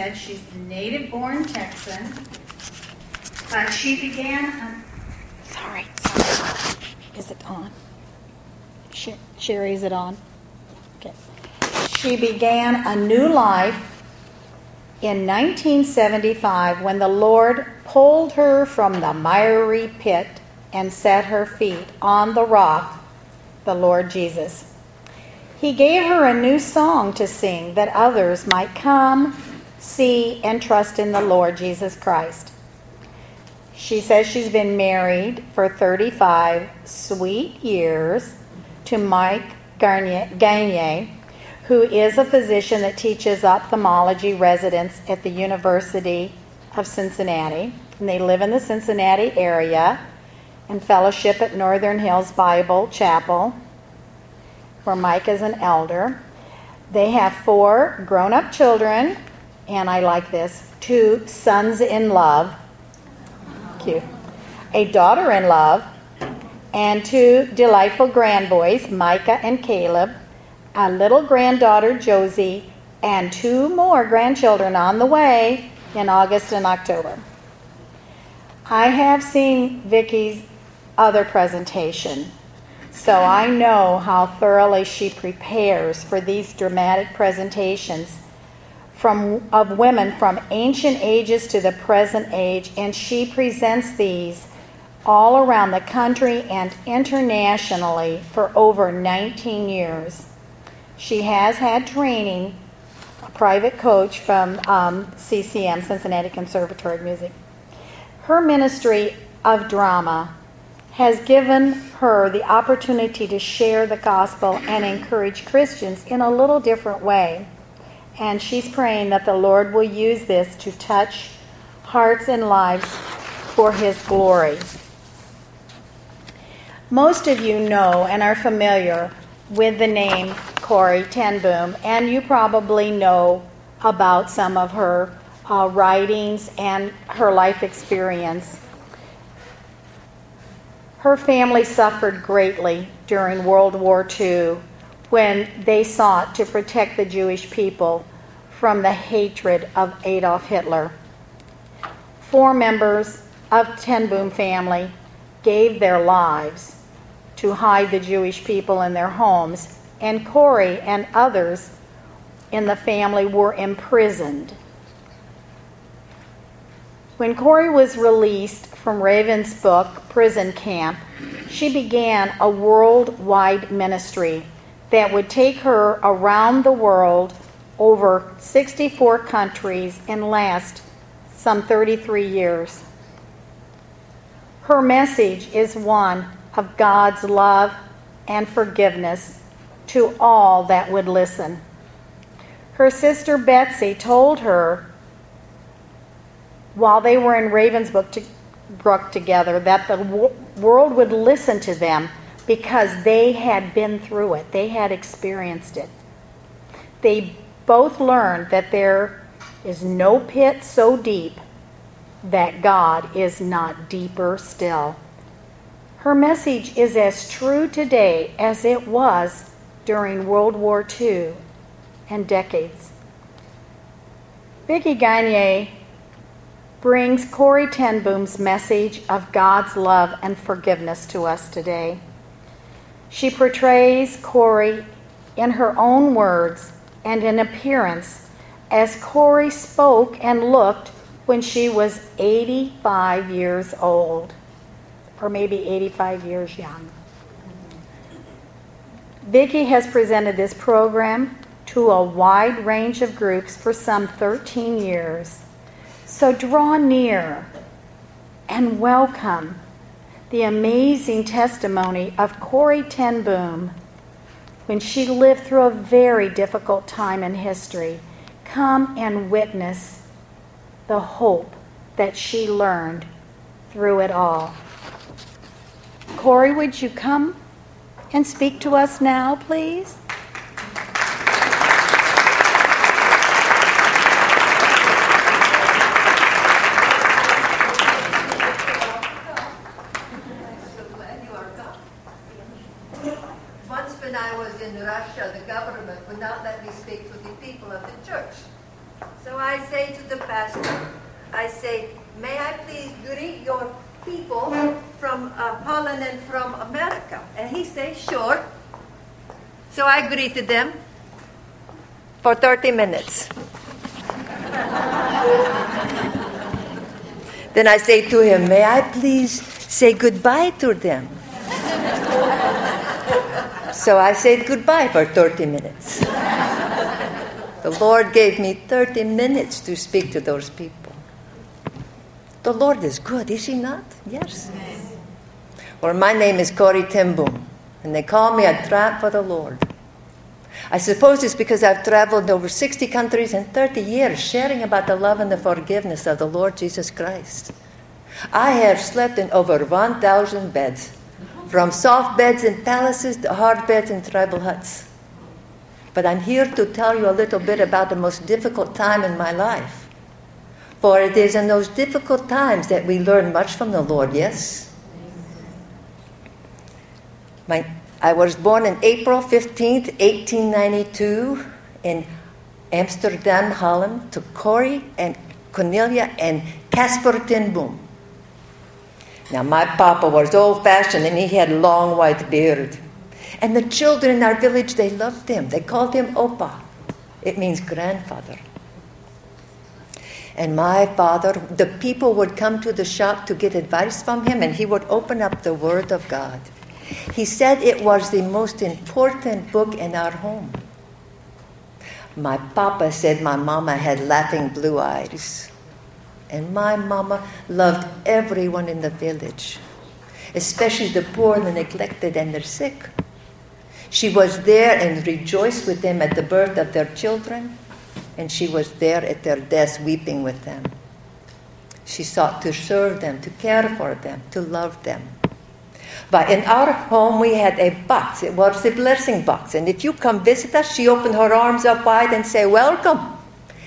said, she's a native born Texan, but she began. Um, sorry, sorry. Is it on? Sherry, is it on? Okay. She began a new life in 1975 when the Lord pulled her from the miry pit and set her feet on the rock, the Lord Jesus. He gave her a new song to sing that others might come, see, and trust in the Lord Jesus Christ. She says she's been married for 35 sweet years to Mike Gagne, who is a physician that teaches ophthalmology residents at the University of Cincinnati. And they live in the Cincinnati area and fellowship at Northern Hills Bible Chapel, where Mike is an elder. They have four grown up children, and I like this. Two sons in love, cute, a daughter in love, and two delightful grandboys, Micah and Caleb, a little granddaughter, Josie, and two more grandchildren on the way in August and October. I have seen Vicky's other presentation. So I know how thoroughly she prepares for these dramatic presentations from of women from ancient ages to the present age and she presents these all around the country and internationally for over 19 years. She has had training, a private coach from um, CCM, Cincinnati Conservatory of Music. Her ministry of drama has given her the opportunity to share the gospel and encourage Christians in a little different way. And she's praying that the Lord will use this to touch hearts and lives for His glory. Most of you know and are familiar with the name Corrie ten Boom, and you probably know about some of her uh, writings and her life experience. Her family suffered greatly during World War II when they sought to protect the Jewish people from the hatred of Adolf Hitler. Four members of Ten Boom family gave their lives to hide the Jewish people in their homes, and Corrie and others in the family were imprisoned. When Corrie was released from Ravensbrück prison camp, she began a worldwide ministry that would take her around the world over 64 countries and last some 33 years. Her message is one of God's love and forgiveness to all that would listen. Her sister Betsie told her while they were in Ravensbrück to, together that the world would listen to them because they had been through it, they had experienced it. They both learned that there is no pit so deep that God is not deeper still. Her message is as true today as it was during World War II and decades. Vicki Gagne brings Corrie ten Boom's message of God's love and forgiveness to us today. She portrays Corrie in her own words and in appearance as Corrie spoke and looked when she was 85 years old, or maybe 85 years young. Vicki has presented this program to a wide range of groups for some 13 years. So draw near and welcome the amazing testimony of Corrie ten Boom when she lived through a very difficult time in history. Come and witness the hope that she learned through it all. Corrie, would you come and speak to us now, please? Russia, the government would not let me speak to the people of the church. So I say say to the pastor, I say, may I please greet your people from uh, Holland and from America? And he says, sure. So I greeted them for 30 minutes. then I say to him, may I please say goodbye to them? so I said goodbye for 30 minutes. The Lord gave me 30 minutes to speak to those people. The Lord is good, is He not? Yes. Or my name is Corrie ten Boom, and they call me a tramp for the Lord. I suppose it's because I've traveled over 60 countries in 30 years sharing about the love and the forgiveness of the Lord Jesus Christ. I have slept in over 1,000 beds, from soft beds in palaces to hard beds in tribal huts. But I'm here to tell you a little bit about the most difficult time in my life. For it is in those difficult times that we learn much from the Lord, yes? My, I was born on April 15, 1892, in Amsterdam, Holland, to Corrie and Cornelia and Casper ten Boom. Now, my papa was old fashioned and he had a long white beard. And the children in our village, they loved him. They called him Opa. It means grandfather. And my father, the people would come to the shop to get advice from him, and he would open up the Word of God. He said it was the most important book in our home. My papa said my mama had laughing blue eyes. And my mama loved everyone in the village, especially the poor, the neglected, and the sick. She was there and rejoiced with them at the birth of their children, and she was there at their deaths weeping with them. She sought to serve them, to care for them, to love them. But in our home, we had a box. It was a blessing box. And if you come visit us, she opened her arms up wide and say, Welcome.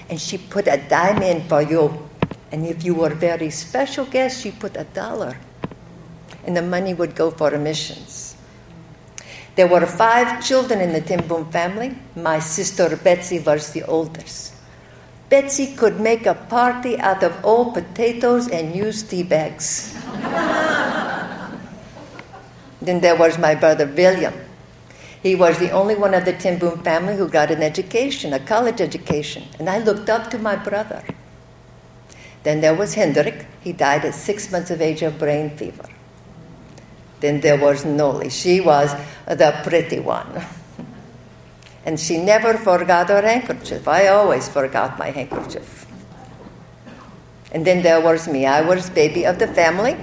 And she put a dime in for you. And if you were a very special guest, she put a dollar. And the money would go for missions. There were five children in the Boom family. My sister Betsie was the oldest. Betsie could make a party out of old potatoes and used tea bags. then there was my brother William. He was the only one of the ten Boom family who got an education, a college education, and I looked up to my brother. Then there was Hendrik. He died at six months of age of brain fever. Then there was Nollie. She was the pretty one. And she never forgot her handkerchief. I always forgot my handkerchief. And then there was me. I was baby of the family.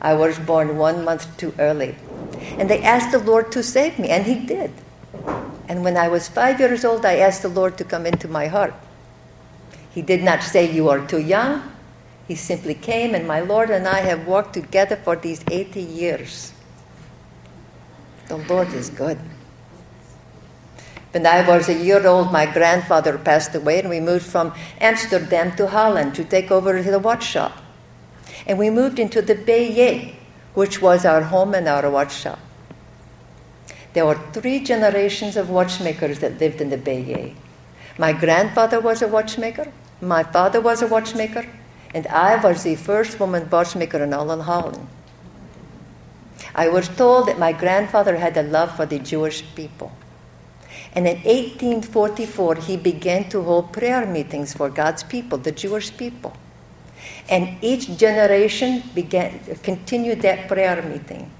I was born one month too early. And they asked the Lord to save me, and He did. And when I was five years old, I asked the Lord to come into my heart. He did not say, You are too young. He simply came, and my Lord and I have walked together for these 80 years. The Lord is good. When I was a year old, my grandfather passed away, and we moved from Amsterdam to Haarlem to take over the watch shop. And we moved into the Beje, which was our home and our watch shop. There were three generations of watchmakers that lived in the Beje. My grandfather was a watchmaker, my father was a watchmaker, and I was the first woman watchmaker in all of Holland. I was told that my grandfather had a love for the Jewish people. And in 1844, he began to hold prayer meetings for God's people, the Jewish people. And each generation began continued that prayer meeting.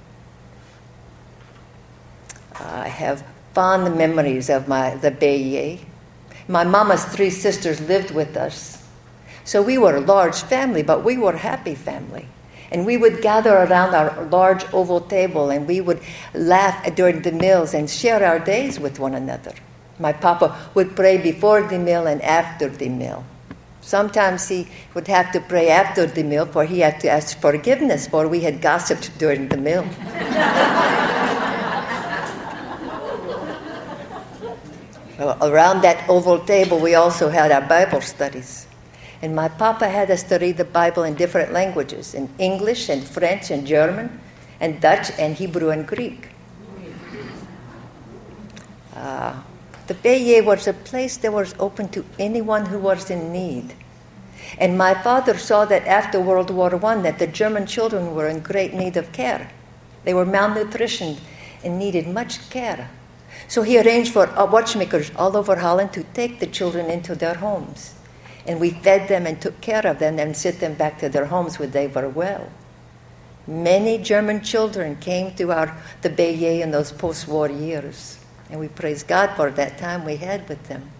I have fond memories of my the Beje. My mama's three sisters lived with us. So we were a large family, but we were a happy family. And we would gather around our large oval table and we would laugh during the meals and share our days with one another. My papa would pray before the meal and after the meal. Sometimes he would have to pray after the meal, for he had to ask forgiveness, for we had gossiped during the meal. around that oval table, we also had our Bible studies. And my papa had us to read the Bible in different languages in English and French and German and Dutch and Hebrew and Greek. Uh, the Beje was a place that was open to anyone who was in need. And my father saw that after World War I that the German children were in great need of care. They were malnutritioned and needed much care. So he arranged for uh, watchmakers all over Holland to take the children into their homes. And we fed them and took care of them and sent them back to their homes where they were well. Many German children came to our, the Beje in those post war years. And we praise God for that time we had with them.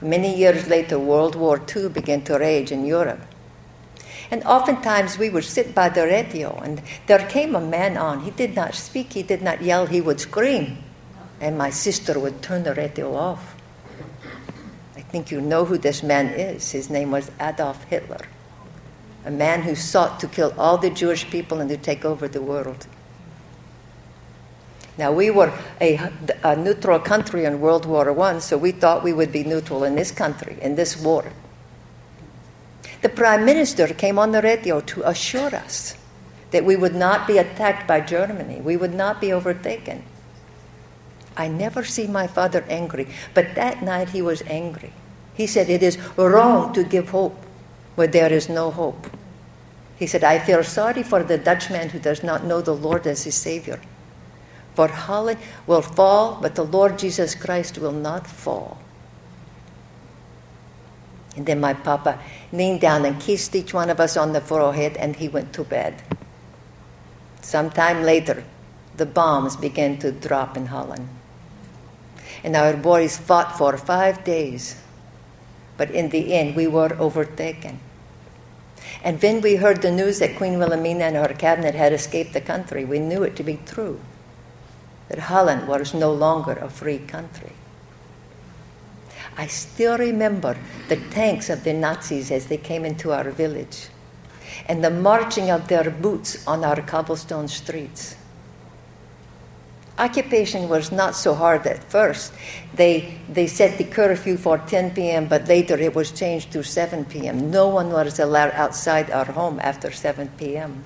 Many years later, World War II began to rage in Europe. And oftentimes we would sit by the radio, and there came a man on. He did not speak, he did not yell, he would scream. And my sister would turn the radio off. I think you know who this man is. His name was Adolf Hitler, a man who sought to kill all the Jewish people and to take over the world. Now, we were a, a neutral country in World War I, so we thought we would be neutral in this country, in this war. The Prime Minister came on the radio to assure us that we would not be attacked by Germany, we would not be overtaken. I never see my father angry, but that night he was angry. He said, It is wrong to give hope where there is no hope. He said, I feel sorry for the Dutchman who does not know the Lord as his Savior. For Holland will fall, but the Lord Jesus Christ will not fall. And then my papa leaned down and kissed each one of us on the forehead, and he went to bed. Sometime later, the bombs began to drop in Holland. And our boys fought for five days. But in the end, we were overtaken. And when we heard the news that Queen Wilhelmina and her cabinet had escaped the country, we knew it to be true that Holland was no longer a free country. I still remember the tanks of the Nazis as they came into our village and the marching of their boots on our cobblestone streets. Occupation was not so hard at first. They, they set the curfew for 10 p.m., but later it was changed to 7 p.m. No one was allowed outside our home after 7 p.m.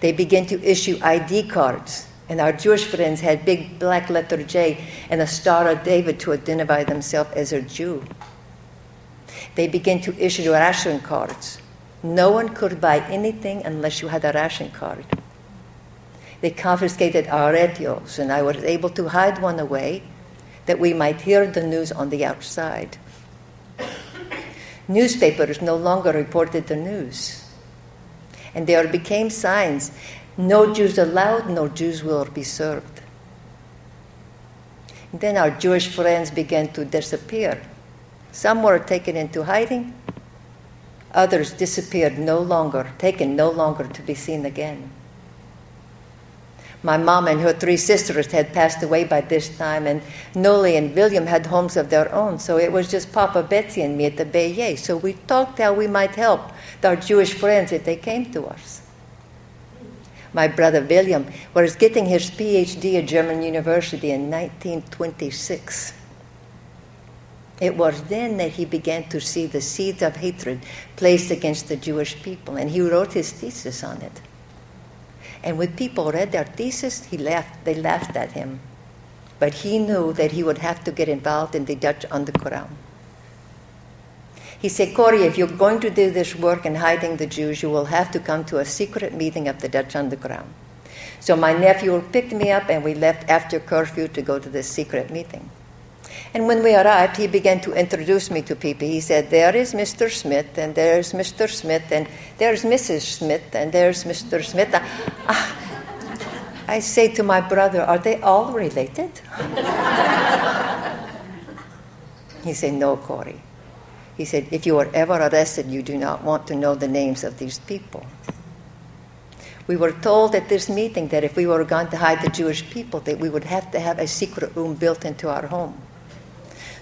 They began to issue ID cards and our Jewish friends had big black letter J and a star of David to identify themselves as a Jew. They began to issue ration cards. No one could buy anything unless you had a ration card. They confiscated our radios, and I was able to hide one away that we might hear the news on the outside. Newspapers no longer reported the news. And there became signs no Jews allowed, no Jews will be served. Then our Jewish friends began to disappear. Some were taken into hiding, others disappeared no longer, taken no longer to be seen again. My mom and her three sisters had passed away by this time, and Nollie and William had homes of their own, so it was just Papa Betsie and me at the Beje. So we talked how we might help our Jewish friends if they came to us my brother William, was getting his PhD at German University in 1926. It was then that he began to see the seeds of hatred placed against the Jewish people, and he wrote his thesis on it. And when people read their thesis, he laughed, they laughed at him. But he knew that he would have to get involved in the Dutch underground. He said, Corrie, if you're going to do this work in hiding the Jews, you will have to come to a secret meeting of the Dutch underground. So my nephew picked me up and we left after curfew to go to this secret meeting. And when we arrived, he began to introduce me to people. He said, There is Mr. Smith, and there's Mr. Smith, and there's Mrs. Smith, and there's Mr. Smith. I, I say to my brother, Are they all related? he said, No, Corrie. He said, If you are ever arrested, you do not want to know the names of these people. We were told at this meeting that if we were going to hide the Jewish people, that we would have to have a secret room built into our home.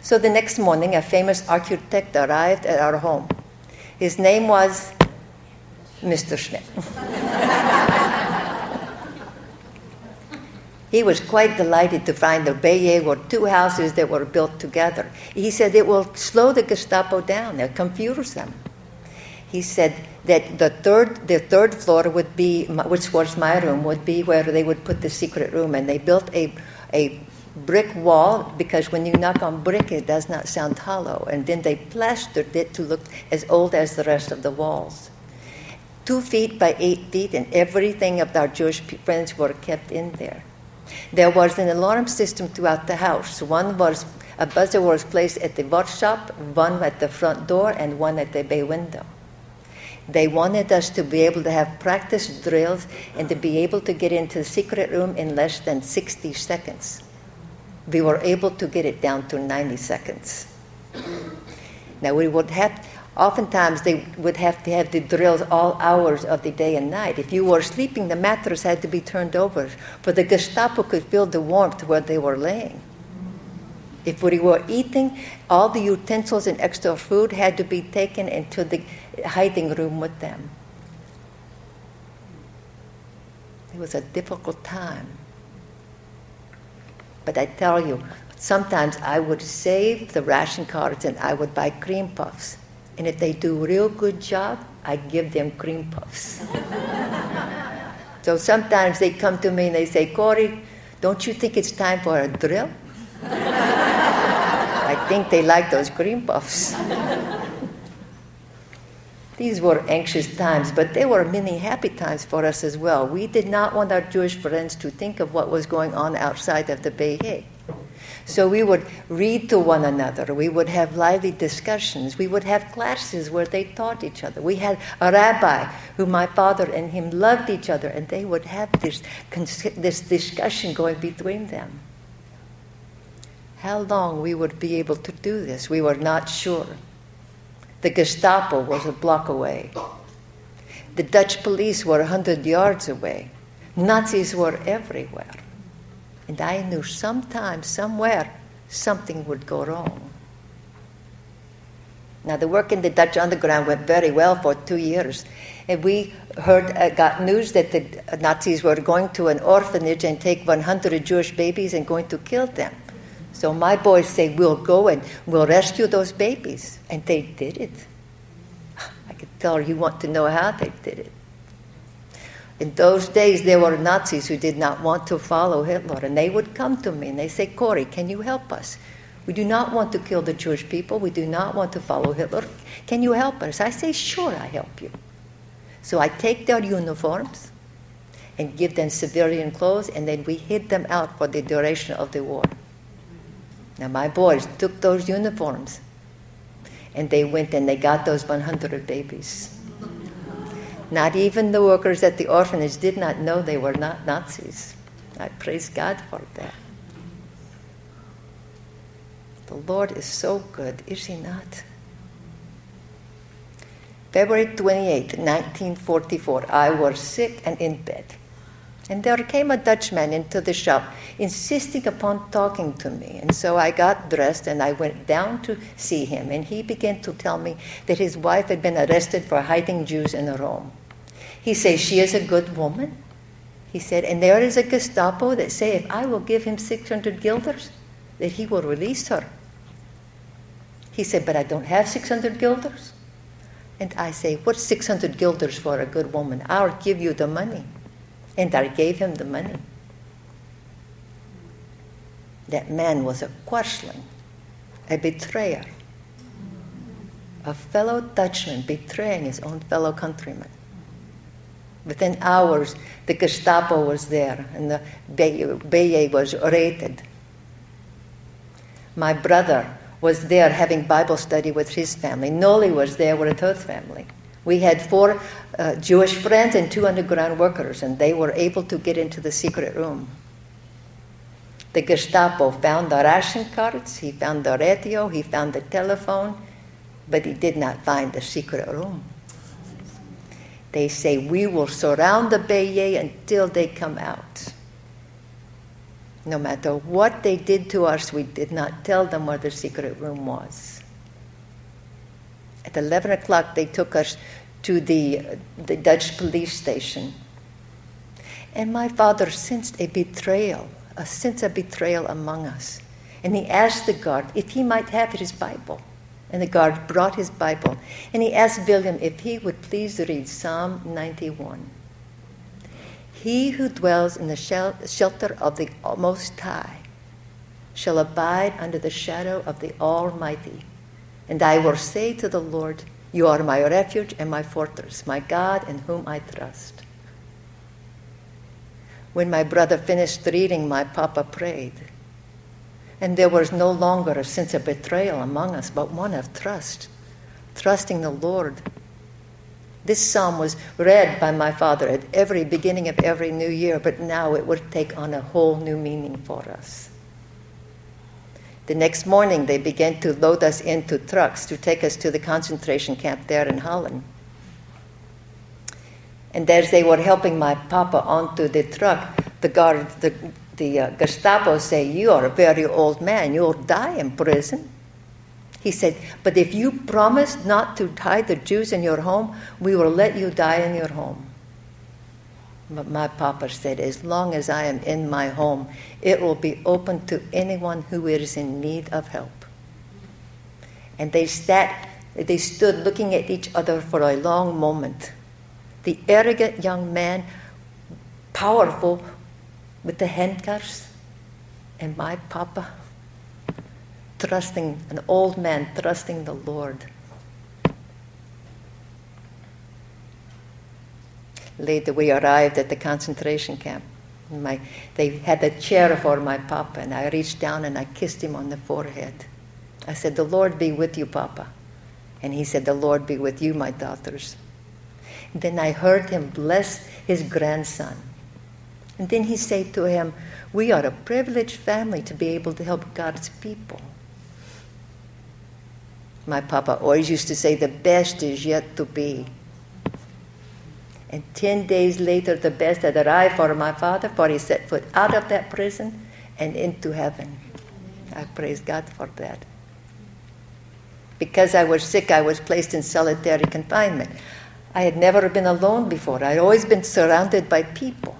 So the next morning, a famous architect arrived at our home. His name was Mr. Schmidt. He was quite delighted to find the Beje were two houses that were built together. He said it will slow the Gestapo down, it'll confuse them. He said that the third, the third floor would be, which was my room, would be where they would put the secret room, and they built a, a brick wall because when you knock on brick, it does not sound hollow. And then they plastered it to look as old as the rest of the walls. Two feet by eight feet, and everything of our Jewish friends were kept in there. There was an alarm system throughout the house. One was a buzzer was placed at the workshop, one at the front door, and one at the bay window. They wanted us to be able to have practice drills and to be able to get into the secret room in less than 60 seconds. We were able to get it down to 90 seconds. Now we would have, oftentimes they would have to have the drills all hours of the day and night. If you were sleeping, the mattress had to be turned over, for the Gestapo could feel the warmth where they were laying. If we were eating, all the utensils and extra food had to be taken into the hiding room with them. It was a difficult time. But I tell you, sometimes I would save the ration cards and I would buy cream puffs. And if they do a real good job, I give them cream puffs. so sometimes they come to me and they say, Corrie, don't you think it's time for a drill? I think they like those cream puffs. These were anxious times, but they were many happy times for us as well. We did not want our Jewish friends to think of what was going on outside of the Beje. So we would read to one another. We would have lively discussions. We would have classes where they taught each other. We had a rabbi who my father and him loved each other, and they would have this, this discussion going between them. How long we would be able to do this, we were not sure. The Gestapo was a block away. The Dutch police were 100 yards away. Nazis were everywhere. And I knew sometime, somewhere, something would go wrong. Now, the work in the Dutch underground went very well for two years. And we heard, uh, got news that the Nazis were going to an orphanage and take 100 Jewish babies and going to kill them. So my boys say, We'll go and we'll rescue those babies. And they did it. I could tell you want to know how they did it. In those days, there were Nazis who did not want to follow Hitler, and they would come to me and they say, Corrie, can you help us? We do not want to kill the Jewish people. We do not want to follow Hitler. Can you help us? I say, Sure, I help you. So I take their uniforms and give them civilian clothes, and then we hid them out for the duration of the war. Now, my boys took those uniforms and they went and they got those 100 babies. Not even the workers at the orphanage did not know they were not Nazis. I praise God for that. The Lord is so good, is He not? February 28, 1944, I was sick and in bed. And there came a Dutchman into the shop, insisting upon talking to me. And so I got dressed and I went down to see him. And he began to tell me that his wife had been arrested for hiding Jews in Rome. He says, She is a good woman. He said, And there is a Gestapo that say if I will give him 600 guilders, that he will release her. He said, But I don't have 600 guilders. And I say, What's 600 guilders for a good woman? I'll give you the money. And I gave him the money. That man was a Quisling, a betrayer, a fellow Dutchman betraying his own fellow countrymen. Within hours, the Gestapo was there and the Beje was raided. My brother was there having Bible study with his family. Nollie was there with her family. We had four uh, Jewish friends and two underground workers, and they were able to get into the secret room. The Gestapo found the ration cards, he found the radio, he found the telephone, but he did not find the secret room. They say, We will surround the Beje until they come out. No matter what they did to us, we did not tell them where the secret room was. At 11 o'clock, they took us to the, the Dutch police station. And my father sensed a betrayal, a sense of betrayal among us. And he asked the guard if he might have his Bible. And the guard brought his Bible. And he asked William if he would please read Psalm 91. He who dwells in the shelter of the Most High shall abide under the shadow of the Almighty. And I will say to the Lord, You are my refuge and my fortress, my God in whom I trust. When my brother finished reading, my papa prayed. And there was no longer a sense of betrayal among us, but one of trust, trusting the Lord. This psalm was read by my father at every beginning of every new year, but now it would take on a whole new meaning for us. The next morning, they began to load us into trucks to take us to the concentration camp there in Holland. And as they were helping my papa onto the truck, the guard, the, the uh, Gestapo say, "You are a very old man. You'll die in prison." He said, "But if you promise not to hide the Jews in your home, we will let you die in your home." But my papa said, "As long as I am in my home, it will be open to anyone who is in need of help." And they sat, they stood looking at each other for a long moment. The arrogant young man, powerful with the handcuffs, and my papa trusting, an old man trusting the Lord. Later, we arrived at the concentration camp. My, they had a chair for my papa, and I reached down and I kissed him on the forehead. I said, The Lord be with you, Papa. And he said, The Lord be with you, my daughters. Then I heard him bless his grandson. And then he said to him, We are a privileged family to be able to help God's people. My papa always used to say, The best is yet to be. And 10 days later, the best had arrived for my father, for he set foot out of that prison and into heaven. I praise God for that. Because I was sick, I was placed in solitary confinement. I had never been alone before. I had always been surrounded by people.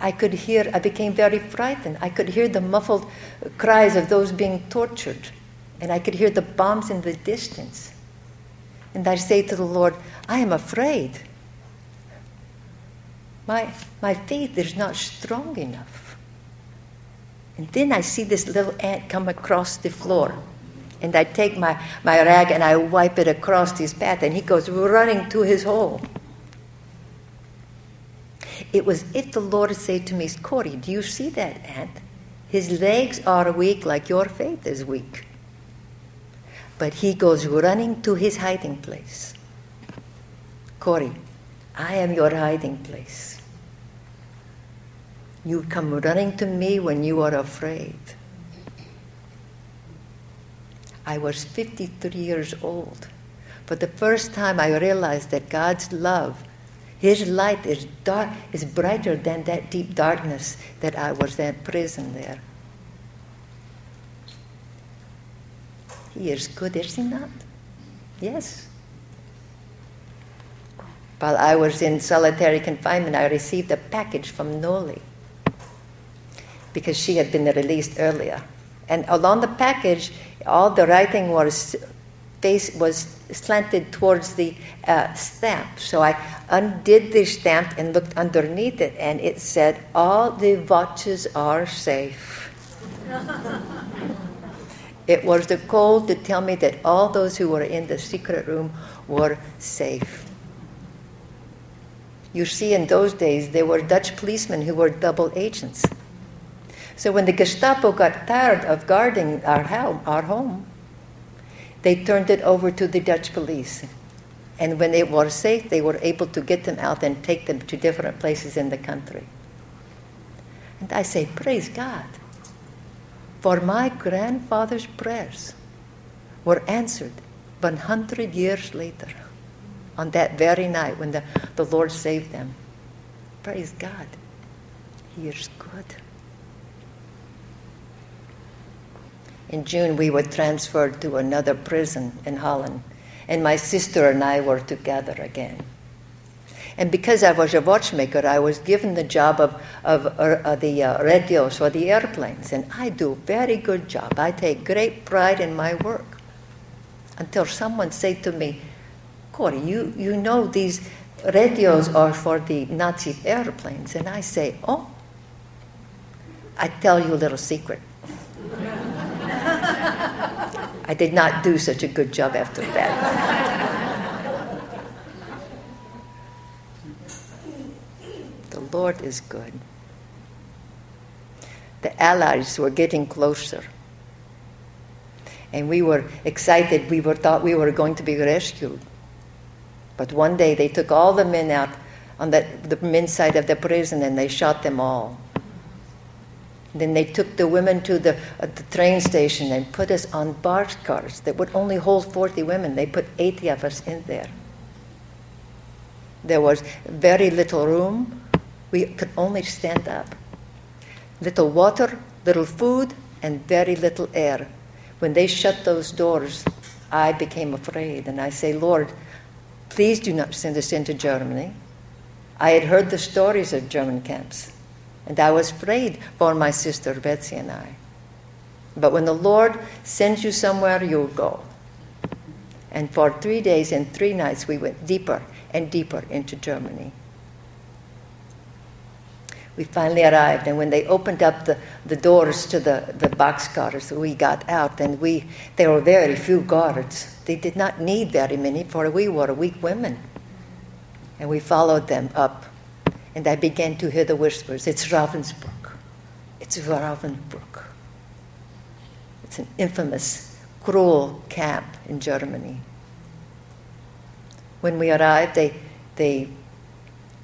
I could hear, I became very frightened. I could hear the muffled cries of those being tortured, and I could hear the bombs in the distance. And I say to the Lord, I am afraid. My, my faith is not strong enough. And then I see this little ant come across the floor. And I take my, my rag and I wipe it across his path, and he goes running to his hole. It was if the Lord said to me, Corrie, do you see that ant? His legs are weak like your faith is weak. But he goes running to his hiding place. Corrie, I am your hiding place. You come running to me when you are afraid. I was 53 years old. For the first time, I realized that God's love, His light is, dark, is brighter than that deep darkness that I was in prison there. He is good, is He not? Yes. While I was in solitary confinement, I received a package from Nollie because she had been released earlier. And along the package, all the writing was face was slanted towards the uh, stamp. So I undid the stamp and looked underneath it, and it said, "All the watches are safe." it was the code to tell me that all those who were in the secret room were safe. You see, in those days, there were Dutch policemen who were double agents. So when the Gestapo got tired of guarding our home, our home, they turned it over to the Dutch police. And when they were safe, they were able to get them out and take them to different places in the country. And I say, Praise God. For my grandfather's prayers were answered 100 years later on that very night when the, the Lord saved them. Praise God. He is good. In June, we were transferred to another prison in Holland, and my sister and I were together again. And because I was a watchmaker, I was given the job of, of uh, the uh, radios for the airplanes, and I do a very good job. I take great pride in my work. Until someone said to me, Corrie, you, you know these radios are for the Nazi airplanes. And I say, oh, I tell you a little secret. I did not do such a good job after that. the Lord is good. The Allies were getting closer. And we were excited. We were thought we were going to be rescued. But one day they took all the men out on the, the men's side of the prison and they shot them all. Then they took the women to the, uh, the train station and put us on box cars that would only hold 40 women. They put 80 of us in there. There was very little room. We could only stand up. Little water, little food, and very little air. When they shut those doors, I became afraid. And I say, Lord, please do not send us into Germany. I had heard the stories of German camps. And I was afraid for my sister Betsie and I. But when the Lord sends you somewhere, you'll go. And for three days and three nights, we went deeper and deeper into Germany. We finally arrived, and when they opened up the, the doors to the, the boxcars, we got out, and we, there were very few guards. They did not need very many, for we were weak women. And we followed them up and I began to hear the whispers it's Ravensbrück. It's Ravensbrück. It's an infamous, cruel camp in Germany. When we arrived, they, they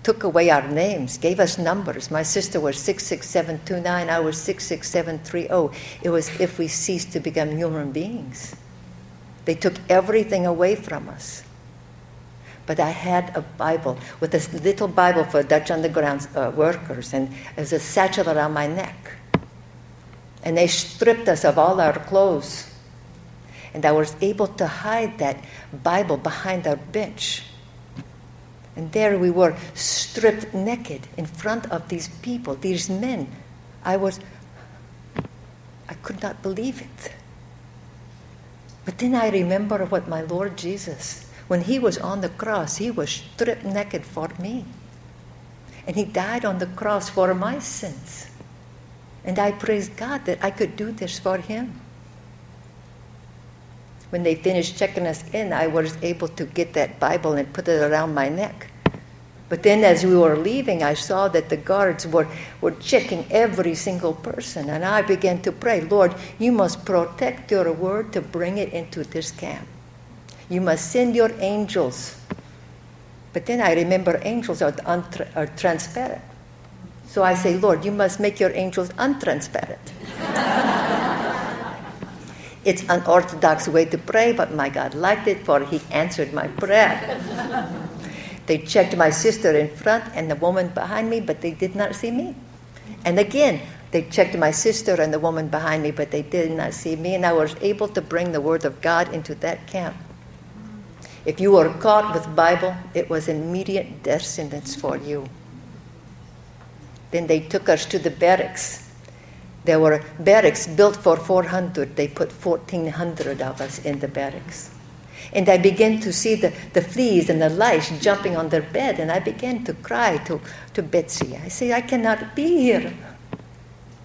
took away our names, gave us numbers. My sister was 66729, I was 66730. It was if we ceased to become human beings. They took everything away from us. But I had a Bible with this little Bible for Dutch underground uh, workers, and as a satchel around my neck. And they stripped us of all our clothes. And I was able to hide that Bible behind our bench. And there we were, stripped naked in front of these people, these men. I was, I could not believe it. But then I remember what my Lord Jesus when he was on the cross, he was stripped naked for me. And he died on the cross for my sins. And I praise God that I could do this for him. When they finished checking us in, I was able to get that Bible and put it around my neck. But then, as we were leaving, I saw that the guards were, were checking every single person. And I began to pray, Lord, you must protect your word to bring it into this camp. You must send your angels. But then I remember angels are, are transparent. So I say, Lord, you must make your angels untransparent. it's an orthodox way to pray, but my God liked it, for He answered my prayer. they checked my sister in front and the woman behind me, but they did not see me. And again, they checked my sister and the woman behind me, but they did not see me, and I was able to bring the Word of God into that camp. If you were caught with Bible, it was immediate death sentence for you. Then they took us to the barracks. There were barracks built for 400. They put 1,400 of us in the barracks. And I began to see the, the fleas and the lice jumping on their bed, and I began to cry to, to Betsie. I say, I cannot be here.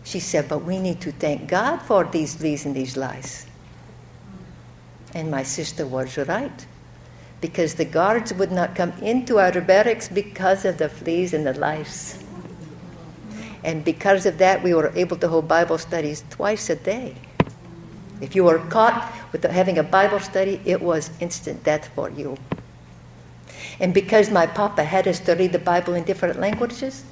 She said, But we need to thank God for these fleas and these lice. And my sister was right because the guards would not come into our barracks because of the fleas and the lice. And because of that, we were able to hold Bible studies twice a day. If you were caught with having a Bible study, it was instant death for you. And because my papa had us to read the Bible in different languages,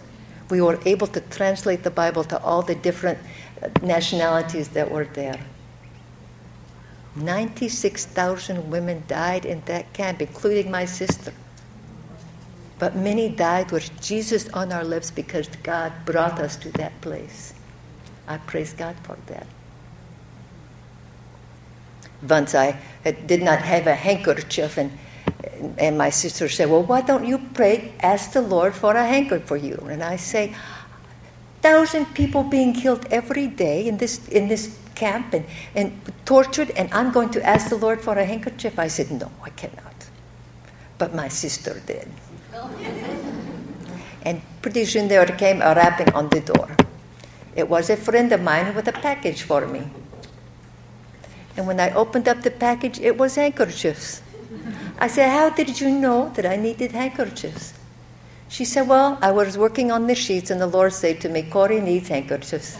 we were able to translate the Bible to all the different uh, nationalities that were there. 96,000 women died in that camp, including my sister. But many died with Jesus on our lips because God brought us to that place. I praise God for that. Once I did not have a handkerchief, and, and my sister said, Well, why don't you pray, ask the Lord for a handkerchief for you? And I say, Thousand people being killed every day in this, in this camp and, and tortured, and I'm going to ask the Lord for a handkerchief. I said, No, I cannot. But my sister did. and pretty soon there came a rapping on the door. It was a friend of mine with a package for me. And when I opened up the package, it was handkerchiefs. I said, How did you know that I needed handkerchiefs? She said, Well, I was working on the sheets, and the Lord said to me, Corrie needs handkerchiefs.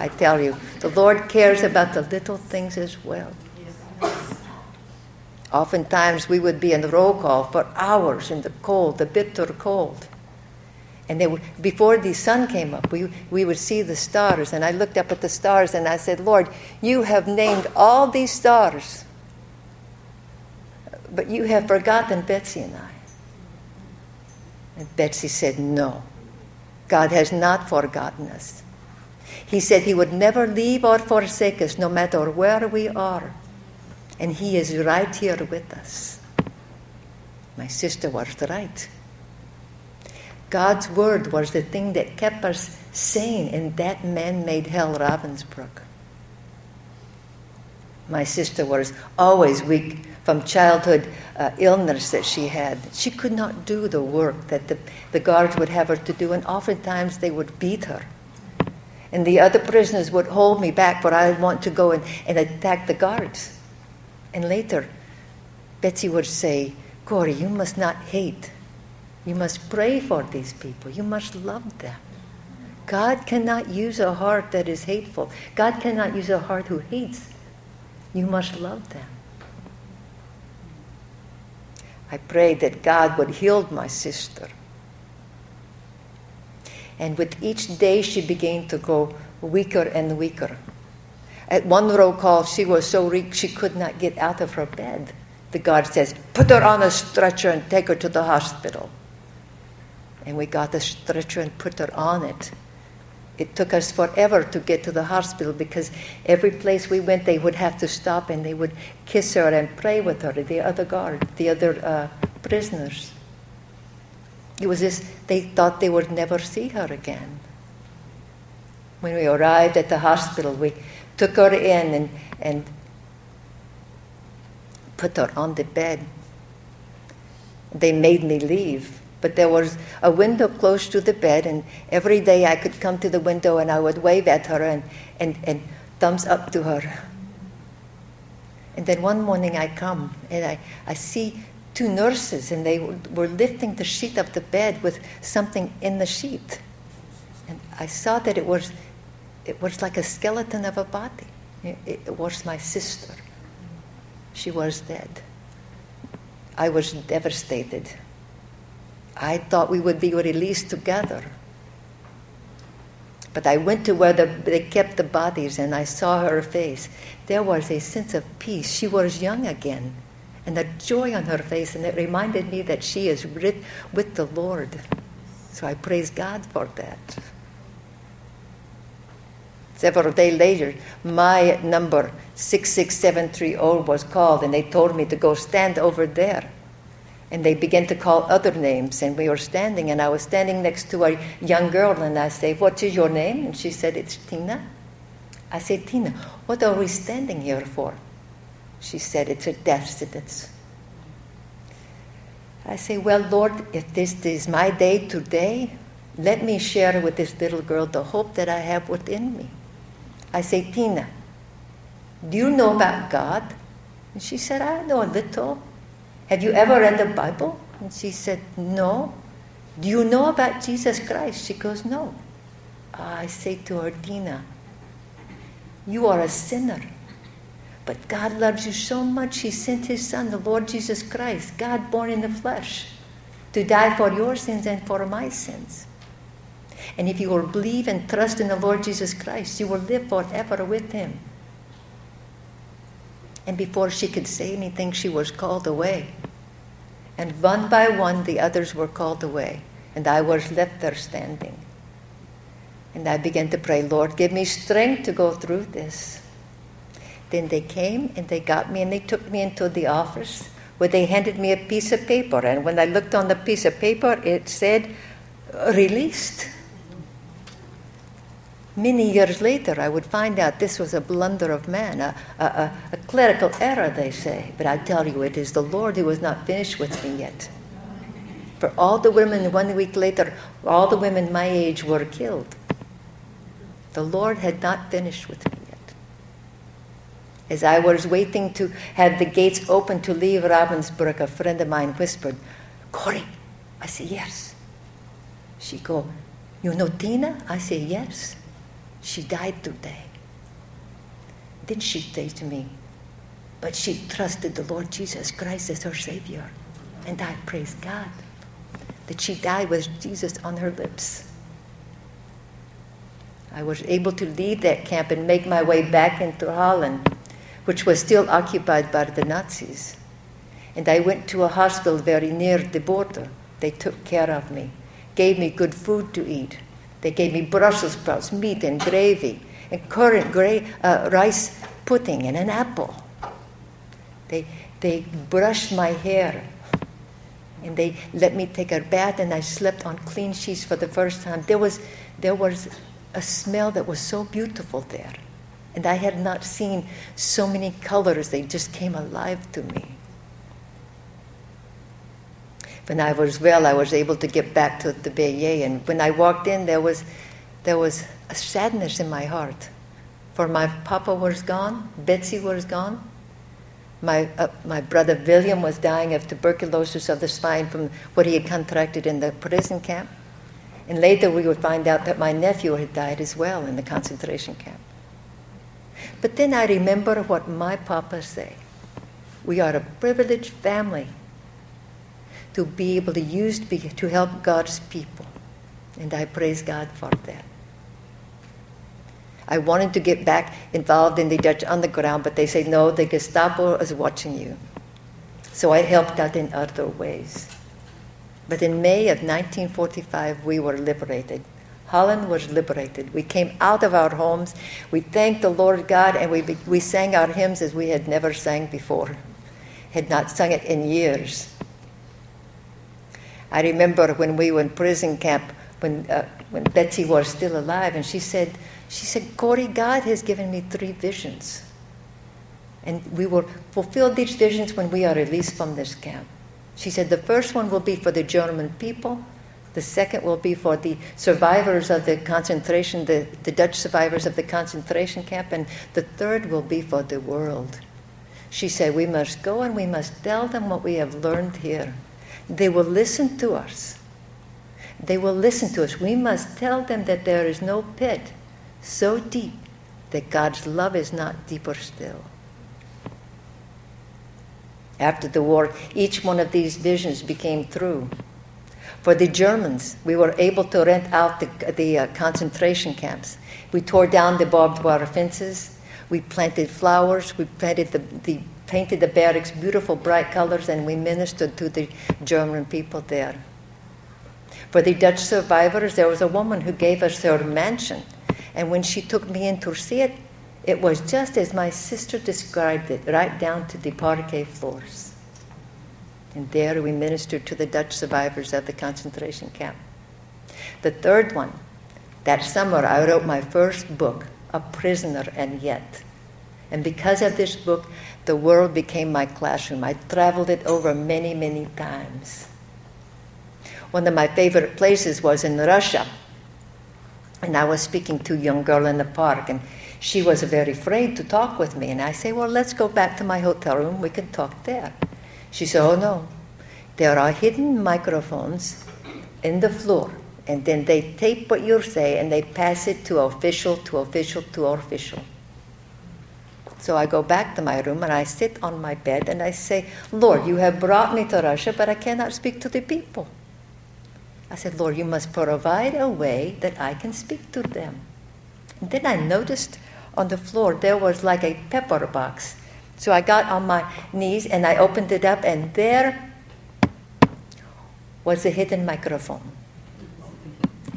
I tell you, the Lord cares about the little things as well. Oftentimes, we would be in the roll call for hours in the cold, the bitter cold. And they would, before the sun came up, we, we would see the stars. And I looked up at the stars and I said, Lord, you have named all these stars, but you have forgotten Betsie and I. And Betsie said, No, God has not forgotten us. He said He would never leave or forsake us, no matter where we are. And He is right here with us. My sister was right. God's word was the thing that kept us sane in that man made hell, Ravensbrück. My sister was always weak from childhood uh, illness that she had. She could not do the work that the, the guards would have her to do, and oftentimes they would beat her. And the other prisoners would hold me back, for I want to go and, and attack the guards. And later, Betsie would say, Corrie, you must not hate. You must pray for these people. You must love them. God cannot use a heart that is hateful. God cannot use a heart who hates. You must love them. I prayed that God would heal my sister. And with each day, she began to go weaker and weaker. At one roll call, she was so weak she could not get out of her bed. The guard says, Put her on a stretcher and take her to the hospital. And we got the stretcher and put her on it. It took us forever to get to the hospital because every place we went, they would have to stop and they would kiss her and pray with her, the other guard, the other uh, prisoners. It was this, they thought they would never see her again. When we arrived at the hospital, we took her in and, and put her on the bed. They made me leave but there was a window close to the bed, and every day I could come to the window and I would wave at her and, and, and thumbs up to her. And then one morning I come and I, I see two nurses, and they were lifting the sheet of the bed with something in the sheet. And I saw that it was, it was like a skeleton of a body. It, it was my sister. She was dead. I was devastated. I thought we would be released together. But I went to where the, they kept the bodies and I saw her face. There was a sense of peace. She was young again and the joy on her face, and it reminded me that she is with the Lord. So I praise God for that. Several days later, my number 66730 was called, and they told me to go stand over there and they began to call other names and we were standing and i was standing next to a young girl and i say what is your name and she said it's tina i said tina what are we standing here for she said it's a death sentence i say well lord if this is my day today let me share with this little girl the hope that i have within me i say tina do you know about god and she said i know a little have you ever read the Bible? And she said, No. Do you know about Jesus Christ? She goes, No. I say to her, Dina, you are a sinner. But God loves you so much, He sent His Son, the Lord Jesus Christ, God born in the flesh, to die for your sins and for my sins. And if you will believe and trust in the Lord Jesus Christ, you will live forever with Him. And before she could say anything, she was called away. And one by one, the others were called away. And I was left there standing. And I began to pray, Lord, give me strength to go through this. Then they came and they got me and they took me into the office where they handed me a piece of paper. And when I looked on the piece of paper, it said, released. Many years later, I would find out this was a blunder of man, a, a, a, clerical error, they say. But I tell you, it is the Lord who was not finished with me yet. For all the women, one week later, all the women my age were killed. The Lord had not finished with me. As I was waiting to have the gates open to leave Ravensbrück, a friend of mine whispered, Corrie. I say, yes. She go, you know Tina? I say, yes. She died today. Then she say to me, but she trusted the Lord Jesus Christ as her Savior. And I praise God that she died with Jesus on her lips. I was able to leave that camp and make my way back into Holland, which was still occupied by the Nazis. And I went to a hospital very near the border. They took care of me, gave me good food to eat. They gave me Brussels sprouts, meat, and gravy, and currant gray, uh, rice pudding, and an apple. They, they brushed my hair, and they let me take a bath, and I slept on clean sheets for the first time. There was, there was a smell that was so beautiful there. And I had not seen so many colors, they just came alive to me. When I was well, I was able to get back to the Beje, and when I walked in, there was, there was a sadness in my heart. For my papa was gone, Betsie was gone, my, uh, my brother William was dying of tuberculosis of the spine from what he had contracted in the prison camp. And later we would find out that my nephew had died as well in the concentration camp. But then I remember what my papa said. We are a privileged family to be able to use to, help God's people. And I praise God for that. I wanted to get back involved in the Dutch underground, but they say, no, the Gestapo is watching you. So I helped out in other ways. But in May of 1945, we were liberated. Holland was liberated. We came out of our homes. We thanked the Lord God, and we, we sang our hymns as we had never sang before, had not sung it in years. I remember when we were in prison camp, when, uh, when Betsie was still alive, and she said, she said, Corrie, God has given me three visions. And we will fulfill these visions when we are released from this camp. She said, the first one will be for the German people. The second will be for the survivors of the concentration, the, the Dutch survivors of the concentration camp. And the third will be for the world. She said, we must go and we must tell them what we have learned here. They will listen to us. They will listen to us. We must tell them that there is no pit so deep that God's love is not deeper still. After the war, each one of these visions became true. For the Germans, we were able to rent out the, the uh, concentration camps. We tore down the barbed wire fences. We planted flowers. We planted the, the, painted the barracks beautiful, bright colors, and we ministered to the German people there. For the Dutch survivors, there was a woman who gave us her mansion. And when she took me in to see it, it was just as my sister described it, right down to the parquet floors. And there we ministered to the Dutch survivors of the concentration camp. The third one, that summer I wrote my first book, A Prisoner and Yet. And because of this book, the world became my classroom. I traveled it over many, many times. One of my favorite places was in Russia. And I was speaking to a young girl in the park, and she was very afraid to talk with me. And I say, Well, let's go back to my hotel room. We can talk there. She said, Oh, no. There are hidden microphones in the floor. And then they tape what you say and they pass it to official, to official, to official. So I go back to my room and I sit on my bed and I say, Lord, you have brought me to Russia, but I cannot speak to the people. I said, Lord, you must provide a way that I can speak to them. And then I noticed on the floor there was like a pepper box. So I got on my knees and I opened it up, and there was a hidden microphone.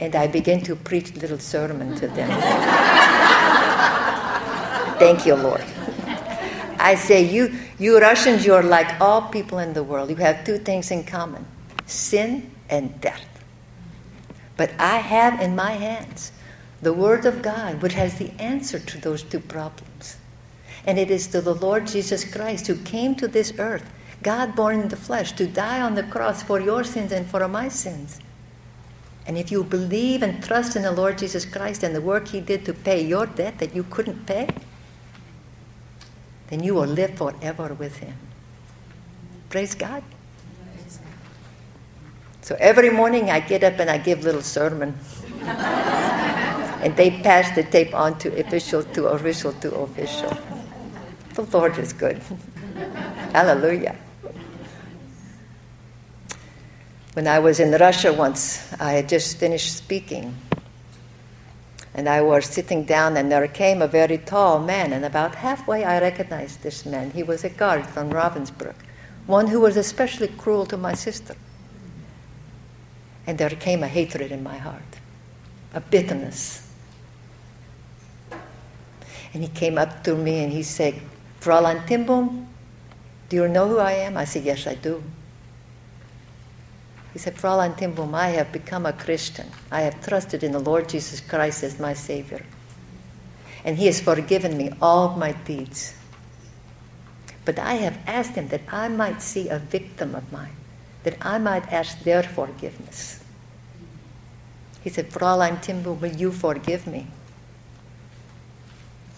And I began to preach a little sermon to them. Thank you, Lord. I say, you, you Russians, you're like all people in the world. You have two things in common sin and death. But I have in my hands the Word of God, which has the answer to those two problems. And it is to the Lord Jesus Christ who came to this earth, God born in the flesh, to die on the cross for your sins and for my sins. And if you believe and trust in the Lord Jesus Christ and the work He did to pay your debt that you couldn't pay, then you will live forever with Him. Praise God. So every morning I get up and I give little sermon. and they pass the tape on to official to official to official. The Lord is good. Hallelujah. When I was in Russia once, I had just finished speaking. And I was sitting down, and there came a very tall man. And about halfway, I recognized this man. He was a guard from Ravensbrück, one who was especially cruel to my sister. And there came a hatred in my heart, a bitterness. And he came up to me and he said, Fräulein ten Boom, do you know who I am? I said, Yes, I do. He said, Fräulein ten Boom, I have become a Christian. I have trusted in the Lord Jesus Christ as my Savior. And He has forgiven me all my deeds. But I have asked Him that I might see a victim of mine, that I might ask their forgiveness. He said, Fräulein ten Boom, will you forgive me?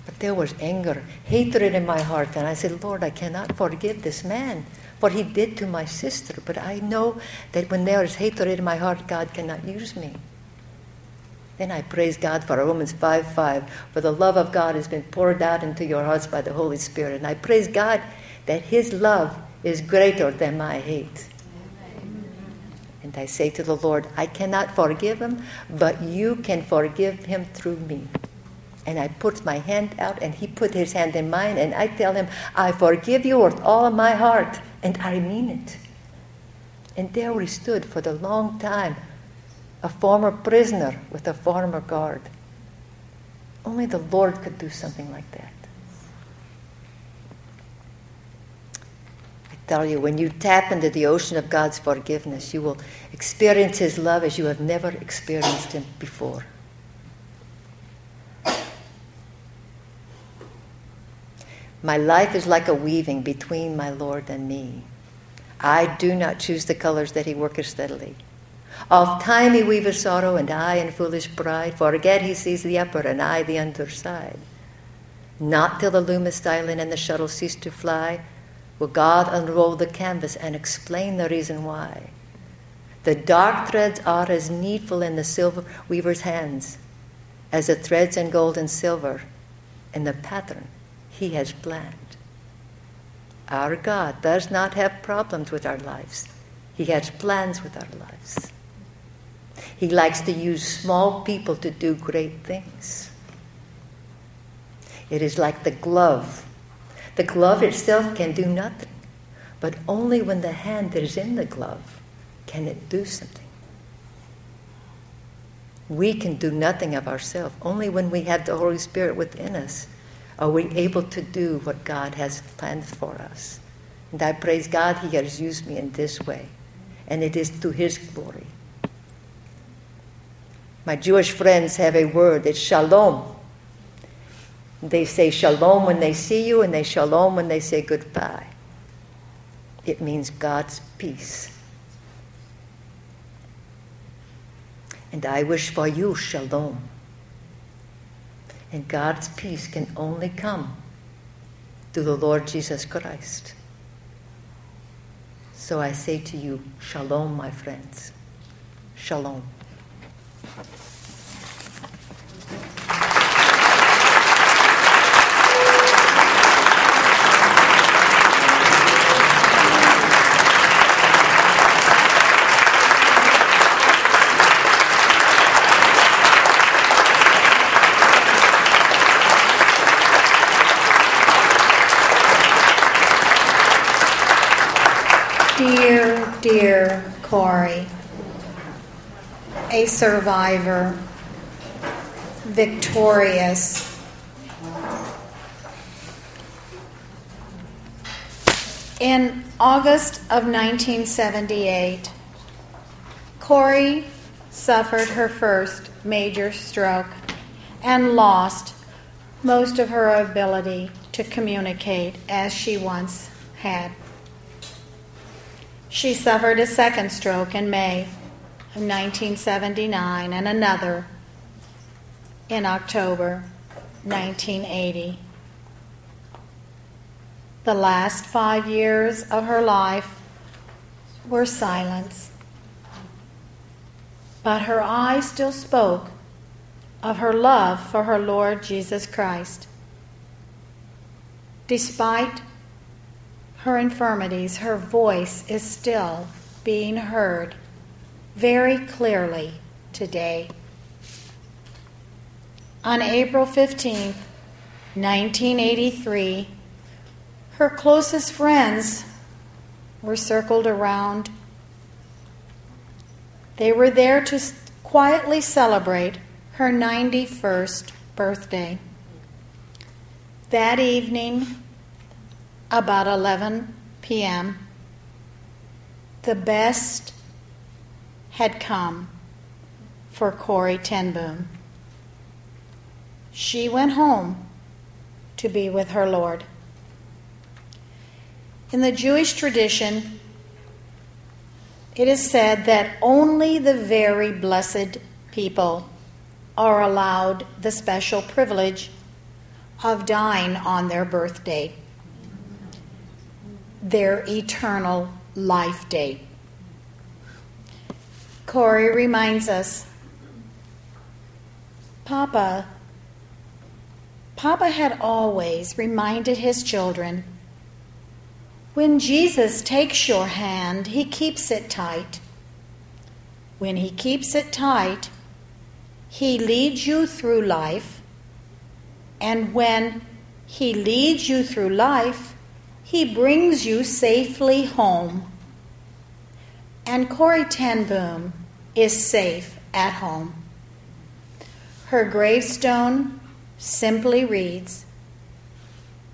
But there was anger, hatred in my heart, and I said, Lord, I cannot forgive this man what he did to my sister. But I know that when there is hatred in my heart, God cannot use me. Then I praise God for Romans 5 5, for the love of God has been poured out into your hearts by the Holy Spirit. And I praise God that His love is greater than my hate. And I say to the Lord, I cannot forgive him, but you can forgive him through me. And I put my hand out, and he put his hand in mine, and I tell him, I forgive you with all my heart. And I mean it. And there we stood for the long time, a former prisoner with a former guard. Only the Lord could do something like that. I tell you, when you tap into the ocean of God's forgiveness, you will experience His love as you have never experienced Him before. My life is like a weaving between my Lord and me. I do not choose the colors that he worketh steadily. Of time he weaveth sorrow, and I in foolish pride forget he sees the upper, and I the underside. Not till the loom is silent and the shuttle cease to fly will God unroll the canvas and explain the reason why. The dark threads are as needful in the silver weaver's hands as the threads in gold and silver in the pattern he has planned. Our God does not have problems with our lives, He has plans with our lives. He likes to use small people to do great things. It is like the glove. The glove itself can do nothing, but only when the hand that is in the glove can it do something. We can do nothing of ourselves. Only when we have the Holy Spirit within us are we able to do what God has planned for us. And I praise God He has used me in this way. And it is to His glory. My Jewish friends have a word, it's shalom. They say shalom when they see you, and they shalom when they say goodbye. It means God's peace. And I wish for you shalom. And God's peace can only come through the Lord Jesus Christ. So I say to you, Shalom, my friends. Shalom. A survivor, victorious. In August of 1978, Corrie suffered her first major stroke and lost most of her ability to communicate as she once had. She suffered a second stroke in May of 1979 and another in October 1980. The last five years of her life were silence, but her eyes still spoke of her love for her Lord Jesus Christ. Despite her infirmities, her voice is still being heard very clearly today. On April 15, 1983, her closest friends were circled around. They were there to quietly celebrate her 91st birthday. That evening, about 11 p.m., the best had come for Corrie ten Boom. She went home to be with her Lord. In the Jewish tradition, it is said that only the very blessed people are allowed the special privilege of dying on their birthday, their eternal life date. Corrie reminds us Papa, Papa had always reminded his children when Jesus takes your hand, he keeps it tight. When he keeps it tight, he leads you through life. And when he leads you through life, he brings you safely home. And Corrie ten Boom is safe at home. Her gravestone simply reads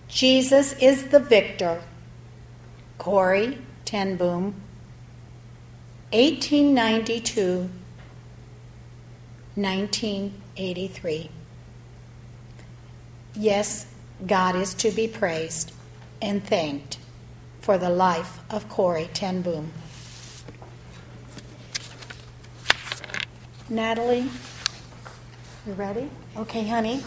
Jesus is the victor Corrie ten Boom, 1892 1983. Yes, God is to be praised and thanked for the life of Corrie ten Boom. Natalie, you ready? Okay, honey.